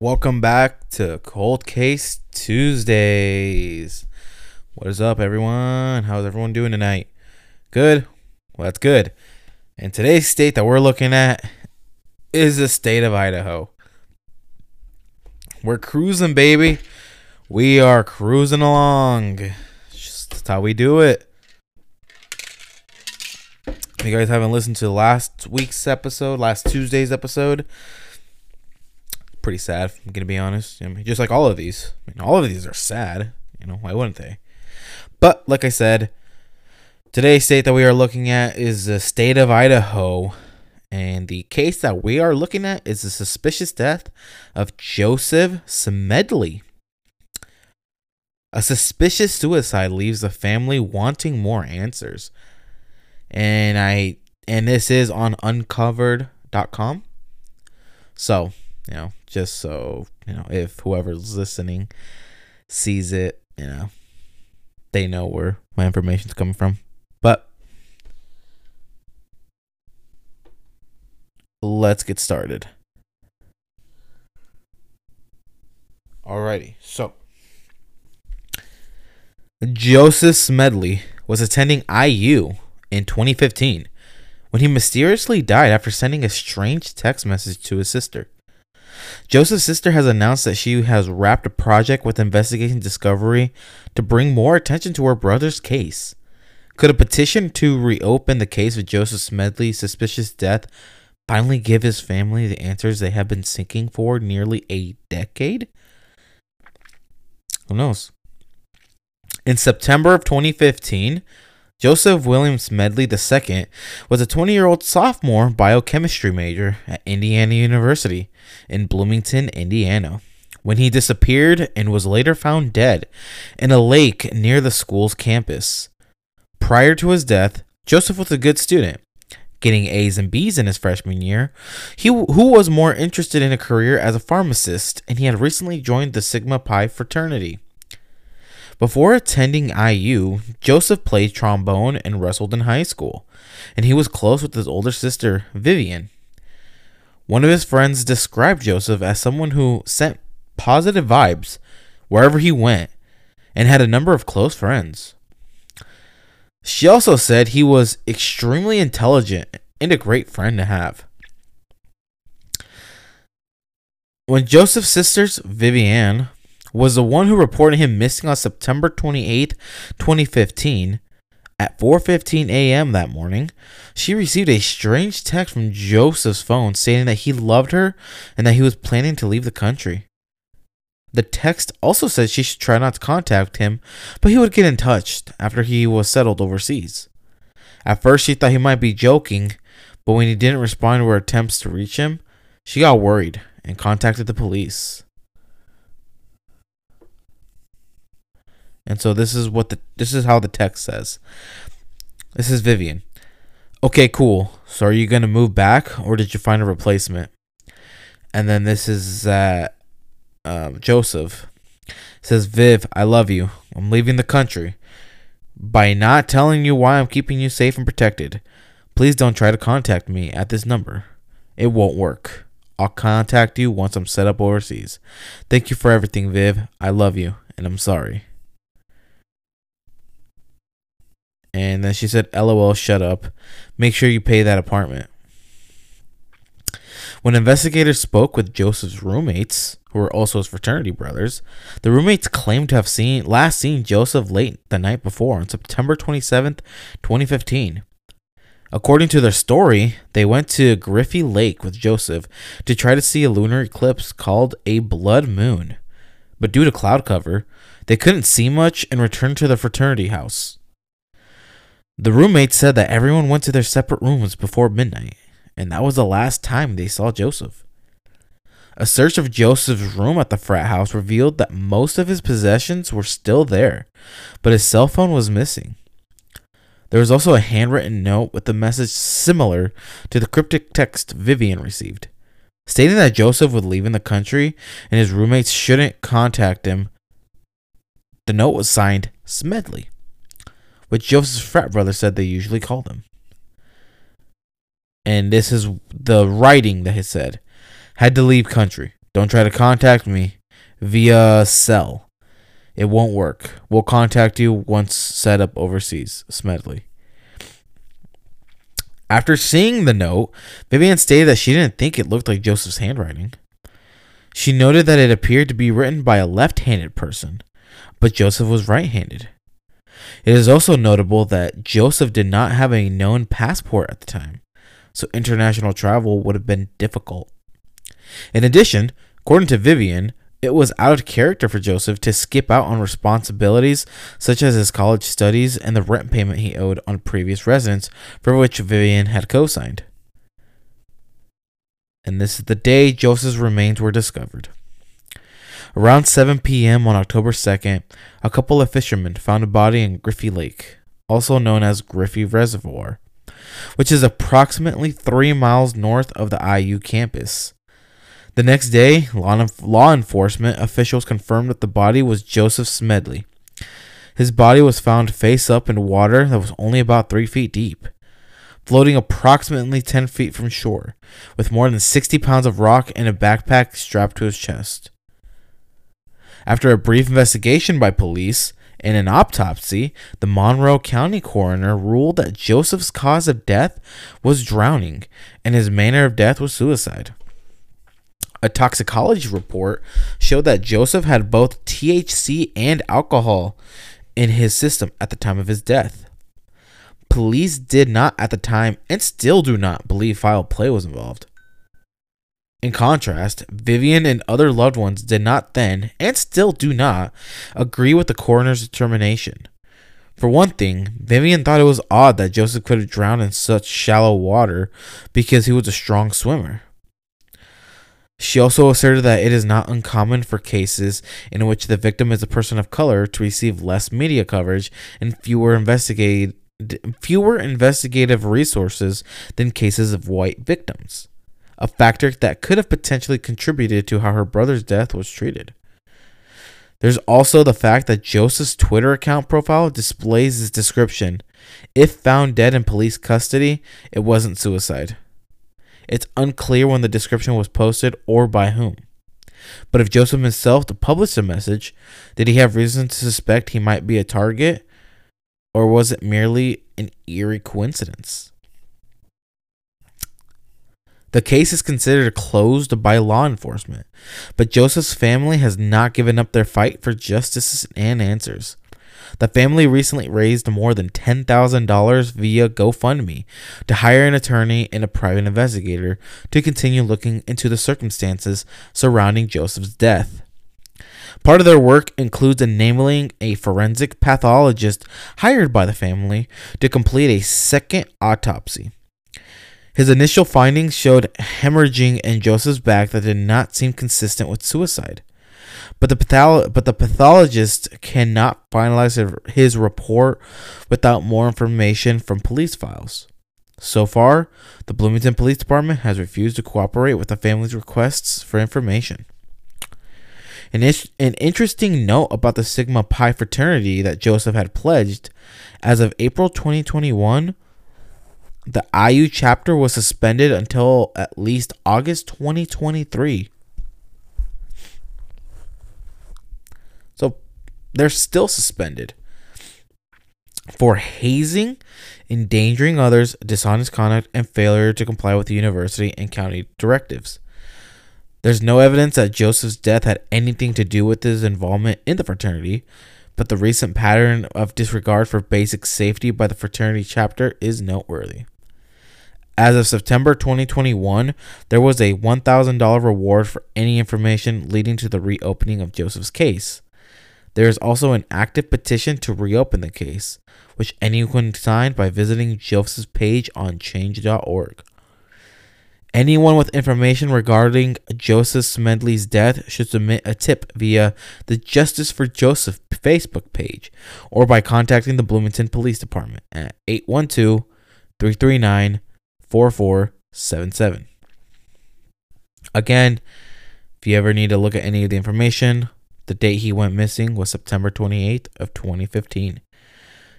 Welcome back to Cold Case Tuesdays. What is up, everyone? How's everyone doing tonight? Good? Well, that's good. And today's state that we're looking at is the state of Idaho. We're cruising, baby. We are cruising along. Just that's how we do it. If you guys haven't listened to last week's episode, last Tuesday's episode, pretty sad. I'm gonna be honest. I mean, just like all of these. I mean, all of these are sad. You know, why wouldn't they? But like I said, today's state that we are looking at is the state of Idaho, and the case that we are looking at is the suspicious death of Joseph Smedley. A suspicious suicide leaves the family wanting more answers. And I and this is on uncovered.com. So, you know, just so, you know, if whoever's listening sees it, you know, they know where my information's coming from. But let's get started. Alrighty, so Joseph Smedley was attending IU in 2015 when he mysteriously died after sending a strange text message to his sister. Joseph's sister has announced that she has wrapped a project with Investigation Discovery to bring more attention to her brother's case. Could a petition to reopen the case of Joseph Smedley's suspicious death finally give his family the answers they have been seeking for nearly a decade? Who knows? In September of 2015, Joseph William Smedley II was a 20 year old sophomore biochemistry major at Indiana University in Bloomington, Indiana, when he disappeared and was later found dead in a lake near the school's campus. Prior to his death, Joseph was a good student, getting A's and B's in his freshman year. He who was more interested in a career as a pharmacist, and he had recently joined the Sigma Pi fraternity. Before attending IU, Joseph played trombone and wrestled in high school, and he was close with his older sister, Vivian. One of his friends described Joseph as someone who sent positive vibes wherever he went and had a number of close friends. She also said he was extremely intelligent and a great friend to have. When Joseph's sisters, Vivian, was the one who reported him missing on September 28, 2015. At 4:15 a.m. that morning, she received a strange text from Joseph's phone stating that he loved her and that he was planning to leave the country. The text also said she should try not to contact him, but he would get in touch after he was settled overseas. At first, she thought he might be joking, but when he didn't respond to her attempts to reach him, she got worried and contacted the police. And so this is what the this is how the text says. This is Vivian. Okay, cool. So are you gonna move back or did you find a replacement? And then this is uh, um, Joseph says Viv, I love you. I'm leaving the country. By not telling you why I'm keeping you safe and protected, please don't try to contact me at this number. It won't work. I'll contact you once I'm set up overseas. Thank you for everything, Viv. I love you, and I'm sorry. And then she said, LOL, shut up. Make sure you pay that apartment. When investigators spoke with Joseph's roommates, who were also his fraternity brothers, the roommates claimed to have seen last seen Joseph late the night before on September 27th, 2015. According to their story, they went to Griffey Lake with Joseph to try to see a lunar eclipse called a blood moon. But due to cloud cover, they couldn't see much and returned to the fraternity house. The roommates said that everyone went to their separate rooms before midnight, and that was the last time they saw Joseph. A search of Joseph's room at the frat house revealed that most of his possessions were still there, but his cell phone was missing. There was also a handwritten note with a message similar to the cryptic text Vivian received, stating that Joseph would leave in the country and his roommates shouldn't contact him. The note was signed Smedley which Joseph's frat brother said they usually called him. And this is the writing that he said. Had to leave country. Don't try to contact me via cell. It won't work. We'll contact you once set up overseas. Smedley. After seeing the note, Vivian stated that she didn't think it looked like Joseph's handwriting. She noted that it appeared to be written by a left handed person, but Joseph was right handed. It is also notable that Joseph did not have a known passport at the time, so international travel would have been difficult. In addition, according to Vivian, it was out of character for Joseph to skip out on responsibilities such as his college studies and the rent payment he owed on previous residence for which Vivian had co signed. And this is the day Joseph's remains were discovered. Around 7 p.m. on October 2nd, a couple of fishermen found a body in Griffey Lake, also known as Griffey Reservoir, which is approximately three miles north of the IU campus. The next day, law enforcement officials confirmed that the body was Joseph Smedley. His body was found face up in water that was only about three feet deep, floating approximately 10 feet from shore, with more than 60 pounds of rock and a backpack strapped to his chest. After a brief investigation by police and an autopsy, the Monroe County coroner ruled that Joseph's cause of death was drowning and his manner of death was suicide. A toxicology report showed that Joseph had both THC and alcohol in his system at the time of his death. Police did not at the time and still do not believe foul play was involved. In contrast, Vivian and other loved ones did not then, and still do not, agree with the coroner's determination. For one thing, Vivian thought it was odd that Joseph could have drowned in such shallow water because he was a strong swimmer. She also asserted that it is not uncommon for cases in which the victim is a person of color to receive less media coverage and fewer investigate fewer investigative resources than cases of white victims, a factor that could have potentially contributed to how her brother's death was treated. There's also the fact that Joseph's Twitter account profile displays his description. If found dead in police custody, it wasn't suicide. It's unclear when the description was posted or by whom. But if Joseph himself published the message, did he have reason to suspect he might be a target? Or was it merely an eerie coincidence? The case is considered closed by law enforcement, but Joseph's family has not given up their fight for justice and answers. The family recently raised more than $10,000 via GoFundMe to hire an attorney and a private investigator to continue looking into the circumstances surrounding Joseph's death. Part of their work includes enabling a forensic pathologist hired by the family to complete a second autopsy. His initial findings showed hemorrhaging in Joseph's back that did not seem consistent with suicide but the patholo- but the pathologist cannot finalize his report without more information from police files. So far, the Bloomington Police Department has refused to cooperate with the family's requests for information. An, is- an interesting note about the Sigma Pi fraternity that Joseph had pledged as of April 2021 the IU chapter was suspended until at least August 2023. So They're still suspended for hazing, endangering others, dishonest conduct, and failure to comply with the university and county directives. There's no evidence that Joseph's death had anything to do with his involvement in the fraternity, but the recent pattern of disregard for basic safety by the fraternity chapter is noteworthy. As of September 2021, there was a $1,000 reward for any information leading to the reopening of Joseph's case. There is also an active petition to reopen the case, which anyone can sign by visiting Joseph's page on change.org. Anyone with information regarding Joseph Smedley's death should submit a tip via the Justice for Joseph Facebook page or by contacting the Bloomington Police Department at 812 339 4477. Again, if you ever need to look at any of the information, the date he went missing was September 28th of 2015.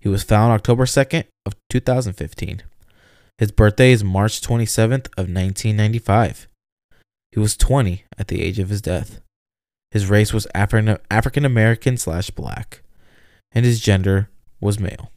He was found October 2nd of 2015. His birthday is March 27th of 1995. He was 20 at the age of his death. His race was African American slash black, and his gender was male.